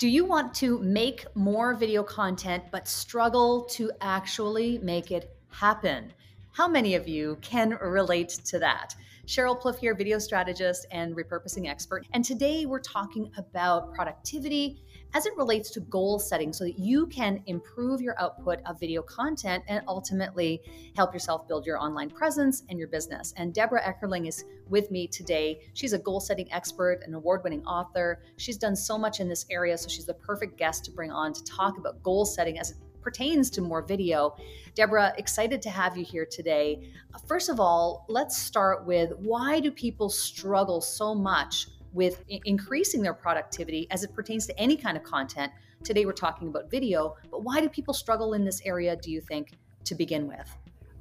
Do you want to make more video content but struggle to actually make it happen? How many of you can relate to that? Cheryl Plouffe here, video strategist and repurposing expert. And today we're talking about productivity as it relates to goal setting so that you can improve your output of video content and ultimately help yourself build your online presence and your business. And Deborah Eckerling is with me today. She's a goal setting expert, an award winning author. She's done so much in this area, so she's the perfect guest to bring on to talk about goal setting as it pertains to more video. Deborah, excited to have you here today. First of all, let's start with why do people struggle so much with increasing their productivity as it pertains to any kind of content. Today we're talking about video, but why do people struggle in this area, do you think, to begin with?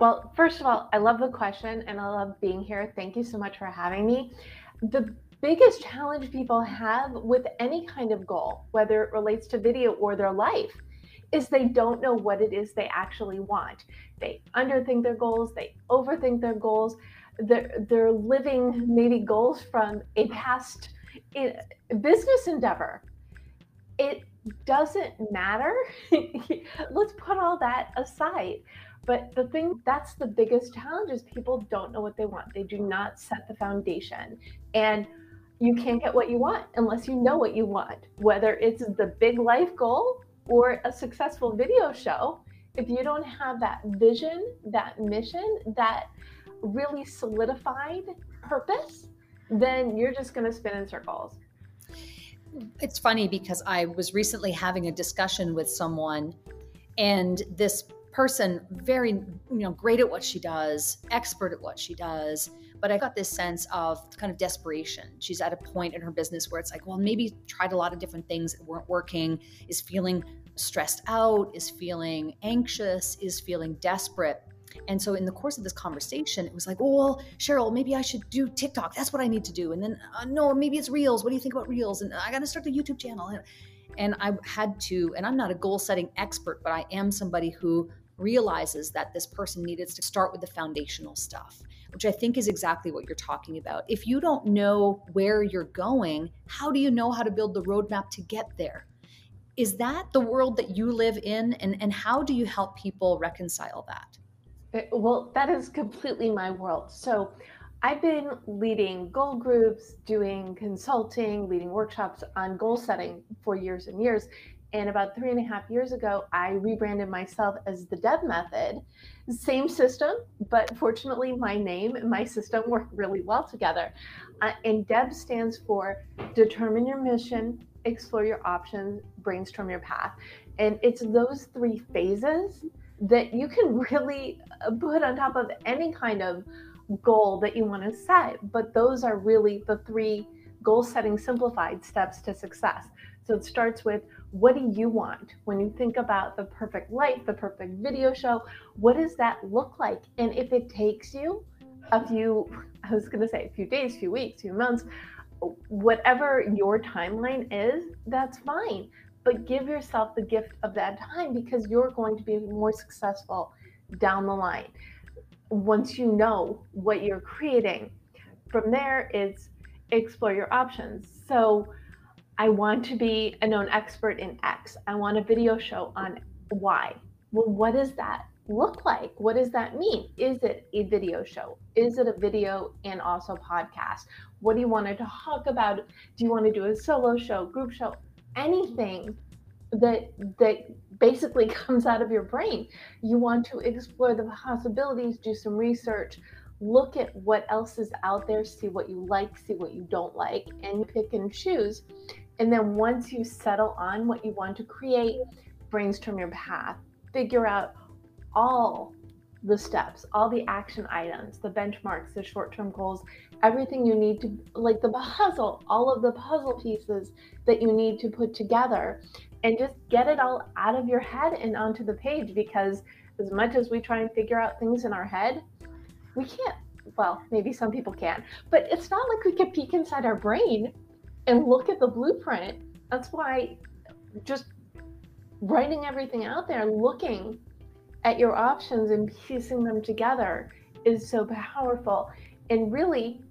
Well, first of all, I love the question and I love being here. Thank you so much for having me. The biggest challenge people have with any kind of goal, whether it relates to video or their life, is they don't know what it is they actually want. They underthink their goals, they overthink their goals they're they're living maybe goals from a past business endeavor. It doesn't matter. Let's put all that aside. But the thing that's the biggest challenge is people don't know what they want. They do not set the foundation. And you can't get what you want unless you know what you want. Whether it's the big life goal or a successful video show if you don't have that vision that mission that really solidified purpose, then you're just going to spin in circles. It's funny because I was recently having a discussion with someone, and this person, very, you know, great at what she does, expert at what she does, but I got this sense of kind of desperation. She's at a point in her business where it's like, well, maybe tried a lot of different things that weren't working, is feeling stressed out, is feeling anxious, is feeling desperate. And so in the course of this conversation, it was like, oh, well, Cheryl, maybe I should do TikTok. That's what I need to do. And then, uh, no, maybe it's Reels. What do you think about Reels? And I got to start the YouTube channel. And, I had to, and I'm not a goal setting expert, but I am somebody who realizes that this person needed to start with the foundational stuff, which I think is exactly what you're talking about. If you don't know where you're going, how do you know how to build the roadmap to get there? Is that the world that you live in? And, and how do you help people reconcile that? Uh, well, that is completely my world. So I've been leading goal groups, doing consulting, leading workshops on goal setting for years and years. And about three and a half years ago, I rebranded myself as the Deb Method. Same system, but fortunately, my name and my system work really well together. Uh, and Deb stands for Determine Your Mission, Explore Your Options, Brainstorm Your Path. And it's those three phases that you can really put on top of any kind of goal that you want to set. But those are really the three goal setting simplified steps to success. So it starts with what do you want when you think about the perfect life, the perfect video show? What does that look like? And if it takes you a few, I was going to say a few days, few weeks, few months, whatever your timeline is, that's fine but give yourself the gift of that time because you're going to be more successful down the line once you know what you're creating. From there, it's explore your options. So, I want to be a known expert in X. I want a video show on Y. Well, what does that look like? What does that mean? Is it a video show? Is it a video and also podcast? What do you want to talk about? Do you want to do a solo show, group show? Anything that that basically comes out of your brain. You want to explore the possibilities, do some research, look at what else is out there, see what you like, see what you don't like, and pick and choose. And then once you settle on what you want to create, brainstorm your path, figure out all the steps, all the action items, the benchmarks, the short term goals, everything you need to, like the puzzle, all of the puzzle pieces that you need to put together, and just get it all out of your head and onto the page. Because as much as we try and figure out things in our head, we can't. Well, maybe some people can, but it's not like we can peek inside our brain and look at the blueprint. That's why just writing everything out there, looking at your options and piecing them together is so powerful. And really,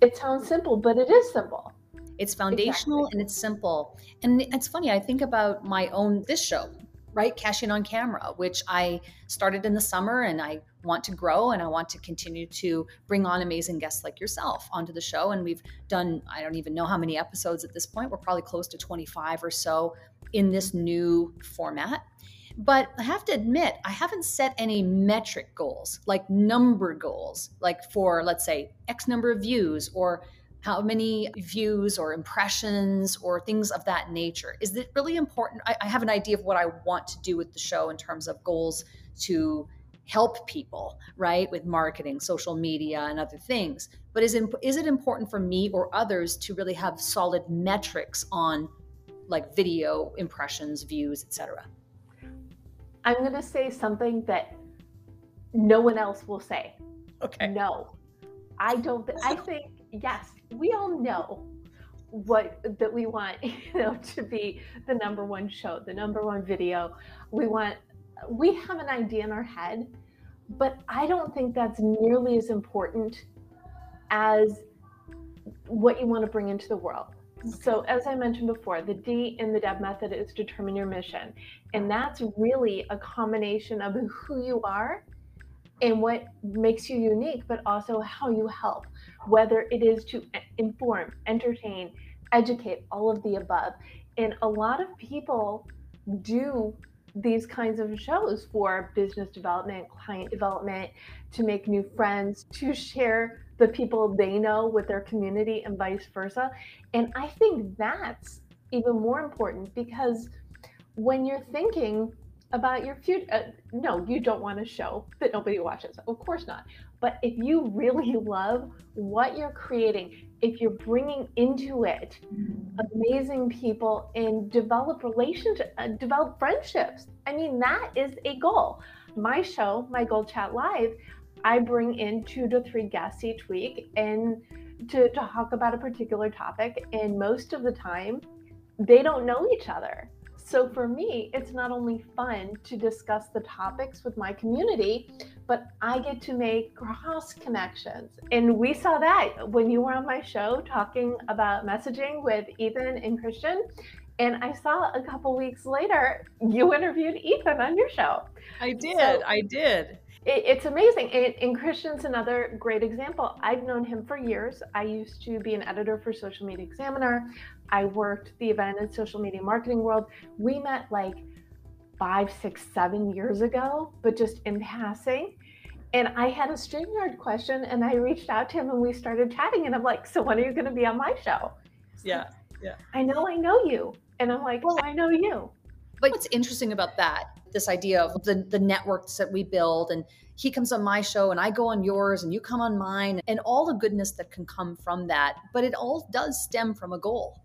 it sounds simple, but it is simple. It's foundational exactly. and it's simple. And it's funny, I think about my own this show, right? Cashing on camera, which I started in the summer and I want to grow and I want to continue to bring on amazing guests like yourself onto the show. And we've done, I don't even know how many episodes at this point. We're probably close to 25 or so in this new format. But I have to admit, I haven't set any metric goals, like number goals, like for, let's say, X number of views or how many views or impressions or things of that nature. Is it really important? I, I have an idea of what I want to do with the show in terms of goals to help people, right, with marketing, social media, and other things. But is, is it important for me or others to really have solid metrics on like video impressions, views, etc.? I'm going to say something that no one else will say. Okay. No. I don't th- I think yes, we all know what that we want, you know, to be the number one show, the number one video. We want we have an idea in our head, but I don't think that's nearly as important as what you want to bring into the world. So, as I mentioned before, the D in the DEB method is determine your mission. And that's really a combination of who you are and what makes you unique, but also how you help, whether it is to inform, entertain, educate, all of the above. And a lot of people do these kinds of shows for business development, client development, to make new friends, to share the people they know with their community and vice versa. And I think that's even more important because when you're thinking about your future, uh, no, you don't want to show that nobody watches. Of course not. But if you really love what you're creating, if you're bringing into it amazing people and develop relationships, uh, develop friendships, I mean, that is a goal. My show, my Goal Chat Live, I bring in two to three guests each week and to, to talk about a particular topic. And most of the time, they don't know each other. So for me, it's not only fun to discuss the topics with my community, but I get to make cross connections. And we saw that when you were on my show talking about messaging with Ethan and Christian. And I saw a couple weeks later, you interviewed Ethan on your show. I did. So, I did it, it's amazing. And Christian's another great example. I've known him for years. I used to be an editor for Social Media Examiner. I worked the event and social media marketing world. We met like five, six, seven years ago, but just in passing. And I had a StreamYard question and I reached out to him and we started chatting. And I'm like, So when are you going to be on my show? Yeah. Yeah. I know I know you. And I'm like, Well, I know you. But what's interesting about that this idea of the, the networks that we build and he comes on my show and I go on yours and you come on mine and all the goodness that can come from that. But it all does stem from a goal.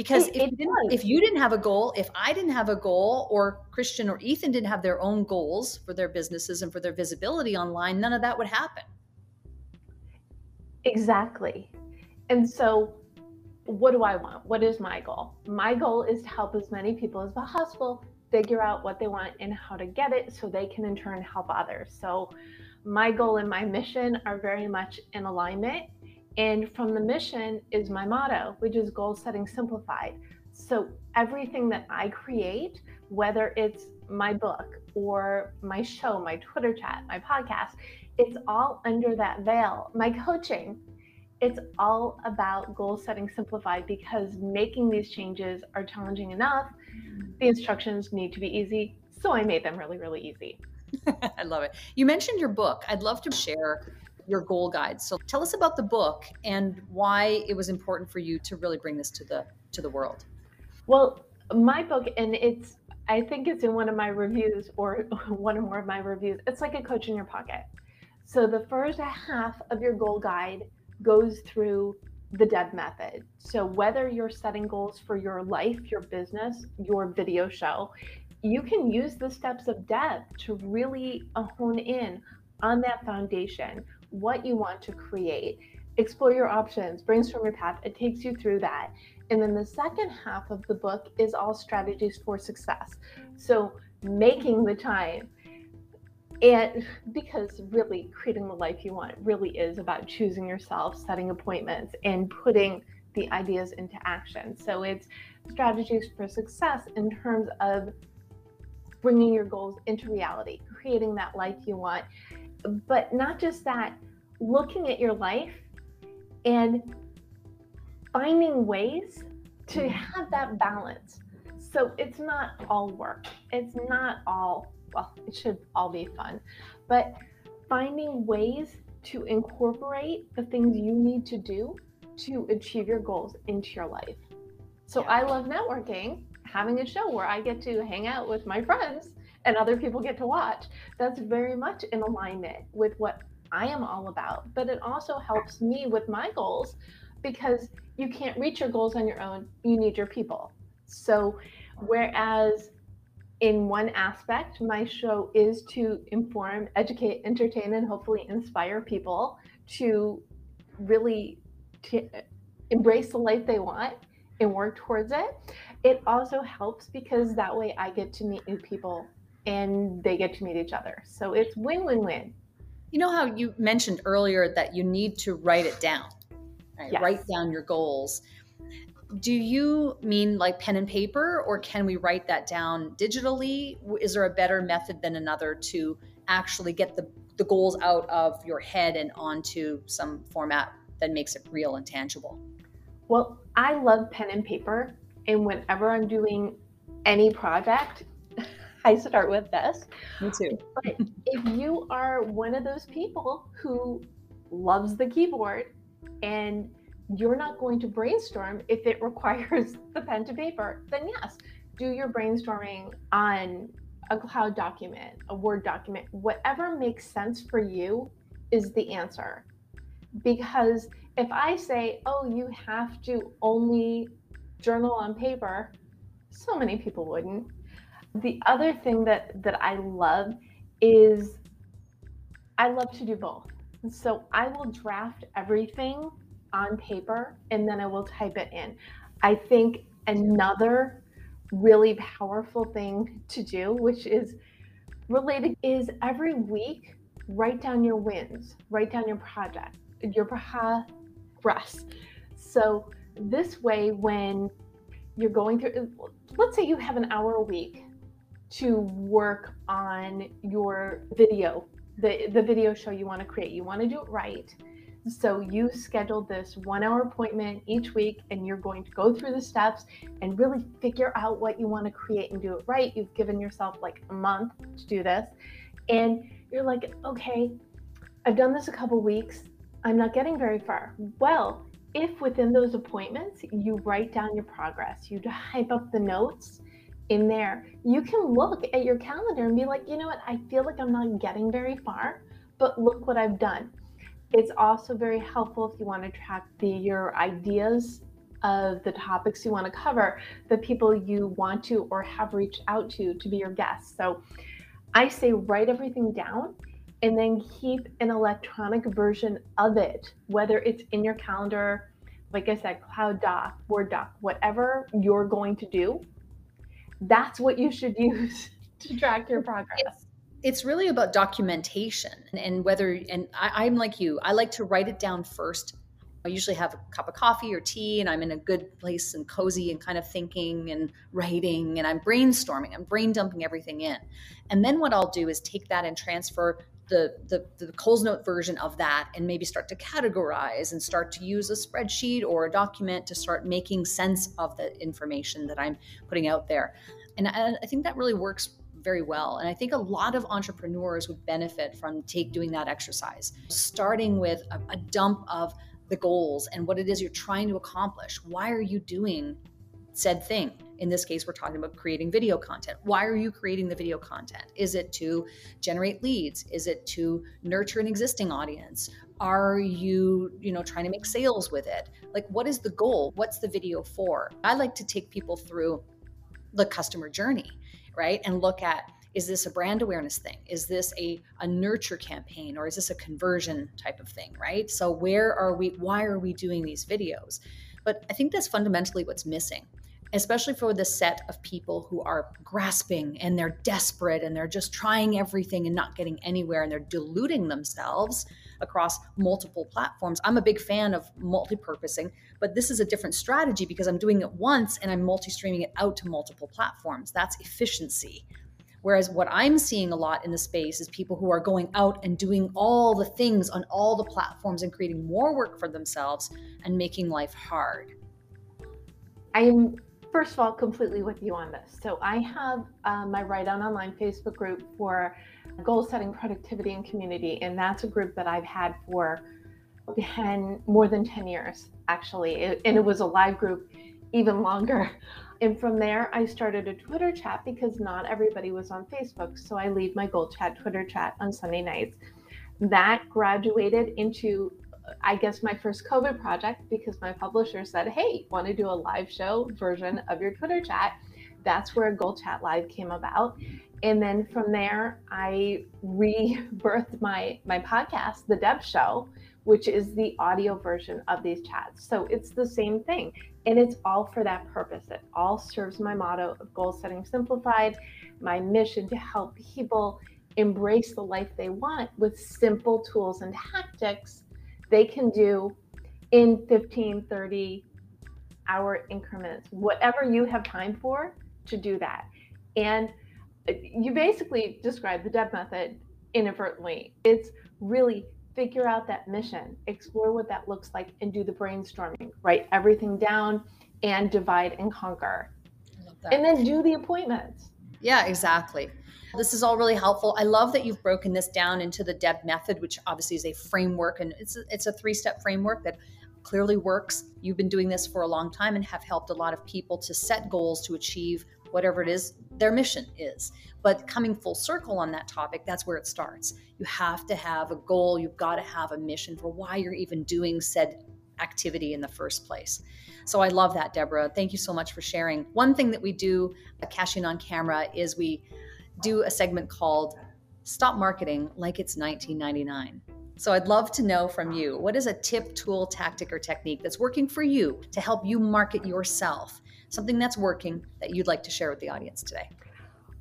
Because it, if, it you if you didn't have a goal, if I didn't have a goal, or Christian or Ethan didn't have their own goals for their businesses and for their visibility online, none of that would happen. Exactly. And so, what do I want? What is my goal? My goal is to help as many people as possible figure out what they want and how to get it so they can in turn help others. So, my goal and my mission are very much in alignment. And from the mission is my motto, which is goal setting simplified. So, everything that I create, whether it's my book or my show, my Twitter chat, my podcast, it's all under that veil. My coaching, it's all about goal setting simplified because making these changes are challenging enough the instructions need to be easy. So I made them really, really easy. I love it. You mentioned your book. I'd love to share your goal guide. So tell us about the book and why it was important for you to really bring this to the to the world. Well, my book and it's I think it's in one of my reviews or one or more of my reviews. It's like a coach in your pocket. So the first half of your goal guide goes through the DEB method. So, whether you're setting goals for your life, your business, your video show, you can use the steps of DEB to really hone in on that foundation, what you want to create, explore your options, brainstorm your path. It takes you through that. And then the second half of the book is all strategies for success. So, making the time and because really creating the life you want really is about choosing yourself, setting appointments, and putting the ideas into action. So it's strategies for success in terms of bringing your goals into reality, creating that life you want. But not just that, looking at your life and finding ways to mm. have that balance. So it's not all work. It's not all, well, it should all be fun, but finding ways to incorporate the things you need to do to achieve your goals into your life. So I love networking, having a show where I get to hang out with my friends and other people get to watch. That's very much in alignment with what I am all about. But it also helps me with my goals because you can't reach your goals on your own. You need your people. So, whereas in one aspect, my show is to inform, educate, entertain, and hopefully inspire people to really to embrace the life they want and work towards it. It also helps because that way I get to meet new people and they get to meet each other. So it's win win win. You know how you mentioned earlier that you need to write it down, right? Yes. Write down your goals. Do you mean like pen and paper, or can we write that down digitally? Is there a better method than another to actually get the, the goals out of your head and onto some format that makes it real and tangible? Well, I love pen and paper. And whenever I'm doing any project, I start with this. Me too. But if you are one of those people who loves the keyboard and you're not going to brainstorm if it requires the pen to paper, then yes, do your brainstorming on a cloud document, a Word document, whatever makes sense for you is the answer. Because if I say, oh, you have to only journal on paper, so many people wouldn't. The other thing that that I love is I love to do both. So I will draft everything on paper and then I will type it in. I think another really powerful thing to do, which is related, is every week write down your wins, write down your project, your progress. So this way, when you're going through, let's say you have an hour a week to work on your video, the, the video show you want to create. You want to do it right. So you schedule this one hour appointment each week and you're going to go through the steps and really figure out what you want to create and do it right. You've given yourself like a month to do this. And you're like, okay, I've done this a couple weeks. I'm not getting very far. Well, if within those appointments you write down your progress, you type up the notes, in there, you can look at your calendar and be like, you know what, I feel like I'm not getting very far, but look what I've done. It's also very helpful if you want to track the your ideas of the topics you want to cover, the people you want to or have reached out to to be your guests. So I say write everything down and then keep an electronic version of it, whether it's in your calendar, like I said, Cloud Doc, Word Doc, whatever you're going to do that's what you should use to track your progress. It's, it's really about documentation and whether, and I, I'm like you, I like to write it down first. I usually have a cup of coffee or tea, and I'm in a good place and cozy and kind of thinking and writing, and I'm brainstorming. I'm brain dumping everything in. And then what I'll do is take that and transfer the, the, the Coles Note version of that and maybe start to categorize and start to use a spreadsheet or a document to start making sense of the information that I'm putting out there. And I, I think that really works very well. And I think a lot of entrepreneurs would benefit from take doing that exercise, starting with a, a dump of the goals and what it is you're trying to accomplish. Why are you doing said thing? In this case, we're talking about creating video content. Why are you creating the video content? Is it to generate leads? Is it to nurture an existing audience? Are you, you know, trying to make sales with it? Like what is the goal? What's the video for? I like to take people through the customer journey, right? And look at is this a brand awareness thing is this a, a nurture campaign or is this a conversion type of thing right so where are we why are we doing these videos but i think that's fundamentally what's missing especially for the set of people who are grasping and they're desperate and they're just trying everything and not getting anywhere and they're deluding themselves across multiple platforms. I'm a big fan of multi-purposing, but this is a different strategy because I'm doing it once and I'm multi-streaming it out to multiple platforms. That's efficiency. Whereas what I'm seeing a lot in the space is people who are going out and doing all the things on all the platforms and creating more work for themselves and making life hard. I am, first of all, completely with you on this. So I have uh, my Write On Online Facebook group for goal setting, productivity, and community. And that's a group that I've had for 10, more than 10 years, actually. It, and it was a live group even longer. And from there, I started a Twitter chat because not everybody was on Facebook. So I lead my Goal Chat Twitter chat on Sunday nights. That graduated into, I guess, my first COVID project because my publisher said, Hey, want to do a live show version of your Twitter chat? That's where Goal Chat Live came about. And then from there, I rebirthed my my podcast, The Deb Show, which is the audio version of these chats. So it's the same thing. And it's all for that purpose. It all serves my motto of goal setting simplified, my mission to help people embrace the life they want with simple tools and tactics they can do in 15, 30 hour increments, whatever you have time for to do that. And uh, you basically describe the Deb method inadvertently. It's really figure out that mission, explore what that looks like, and do the brainstorming, write everything down and divide and conquer. And then do the appointments. Yeah, exactly. This is all really helpful. I love that you've broken this down into the Deb method, which obviously is a framework and it's a, it's a three step framework that clearly works. You've been doing this for a long time and have helped a lot of people to set goals to achieve whatever it is their mission is. But coming full circle on that topic, that's where it starts. You have to have a goal, you've got to have a mission for why you're even doing said activity in the first place. So I love that, Deborah. Thank you so much for sharing. One thing that we do at Cashing on Camera is we do a segment called Stop Marketing Like It's 1999. So I'd love to know from you what is a tip, tool, tactic, or technique that's working for you to help you market yourself? Something that's working that you'd like to share with the audience today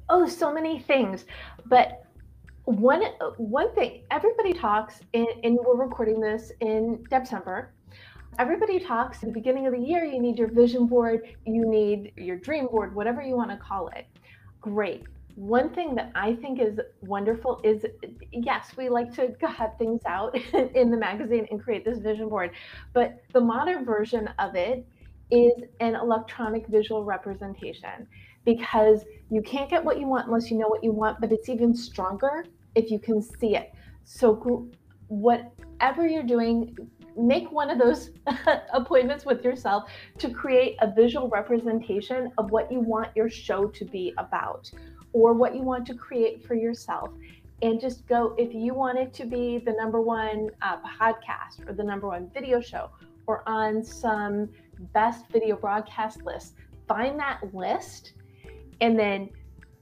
oh, so many things. But one one thing everybody talks, and, and we're recording this in December. Everybody talks at the beginning of the year. You need your vision board, you need your dream board, whatever you want to call it. Great. One thing that I think is wonderful is yes, we like to cut things out in the magazine and create this vision board, but the modern version of it is an electronic visual representation because you can't get what you want unless you know what you want, but it's even stronger if you can see it. So, whatever you're doing, make one of those appointments with yourself to create a visual representation of what you want your show to be about or what you want to create for yourself. And just go, if you want it to be the number one uh, podcast or the number one video show or on some best video broadcast list, find that list and then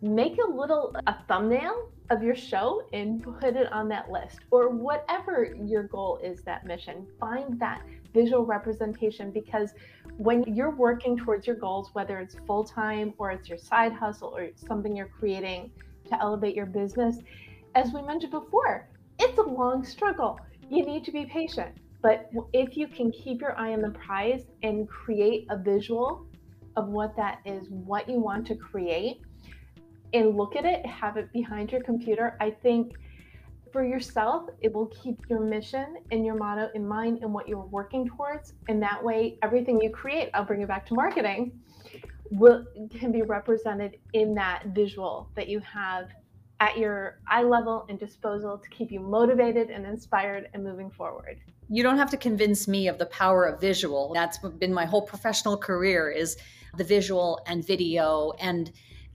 make a little a thumbnail of your show and put it on that list or whatever your goal is that mission find that visual representation because when you're working towards your goals whether it's full-time or it's your side hustle or something you're creating to elevate your business as we mentioned before it's a long struggle you need to be patient but if you can keep your eye on the prize and create a visual of what that is, what you want to create, and look at it, have it behind your computer. I think for yourself, it will keep your mission and your motto in mind and what you're working towards. And that way, everything you create, I'll bring it back to marketing, will can be represented in that visual that you have at your eye level and disposal to keep you motivated and inspired and moving forward you don't have to convince me of the power of visual that's been my whole professional career is the visual and video and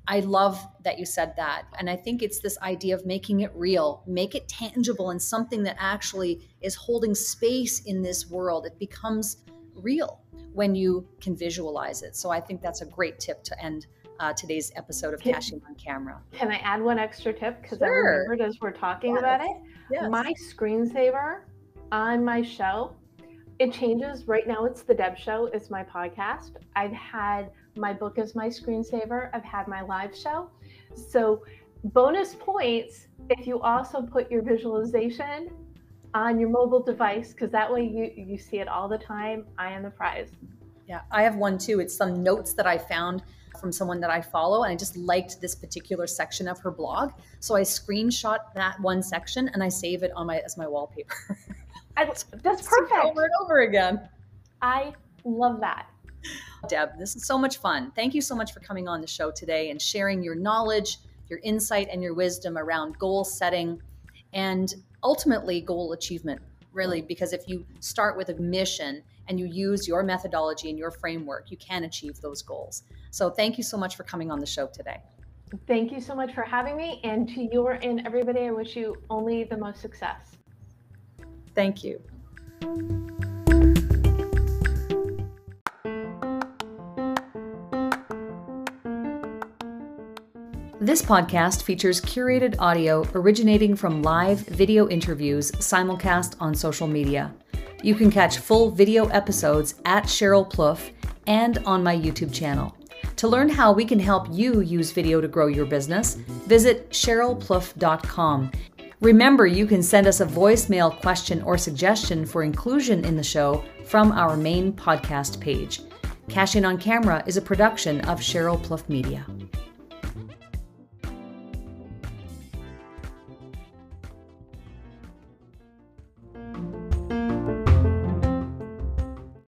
I love that you said that. And I think it's this idea of making it real, make it tangible and something that actually is holding space in this world. It becomes real when you can visualize it. So I think that's a great tip to end uh, today's episode of can, Cashing on Camera. Can I add one extra tip? Because sure. I remembered as we're talking yes. about it. Yes. My screensaver on my show it changes. Right now, it's the Deb Show. It's my podcast. I've had my book is my screensaver. I've had my live show. So, bonus points if you also put your visualization on your mobile device because that way you you see it all the time. I am the prize. Yeah, I have one too. It's some notes that I found from someone that I follow, and I just liked this particular section of her blog. So I screenshot that one section and I save it on my as my wallpaper. I, that's perfect. Over and over again. I love that. Deb, this is so much fun. Thank you so much for coming on the show today and sharing your knowledge, your insight, and your wisdom around goal setting and ultimately goal achievement. Really, because if you start with a mission and you use your methodology and your framework, you can achieve those goals. So, thank you so much for coming on the show today. Thank you so much for having me. And to you and everybody, I wish you only the most success. Thank you. This podcast features curated audio originating from live video interviews simulcast on social media. You can catch full video episodes at Cheryl Plouffe and on my YouTube channel. To learn how we can help you use video to grow your business, visit CherylPlouffe.com. Remember, you can send us a voicemail question or suggestion for inclusion in the show from our main podcast page. Cashing on Camera is a production of Cheryl Plouffe Media.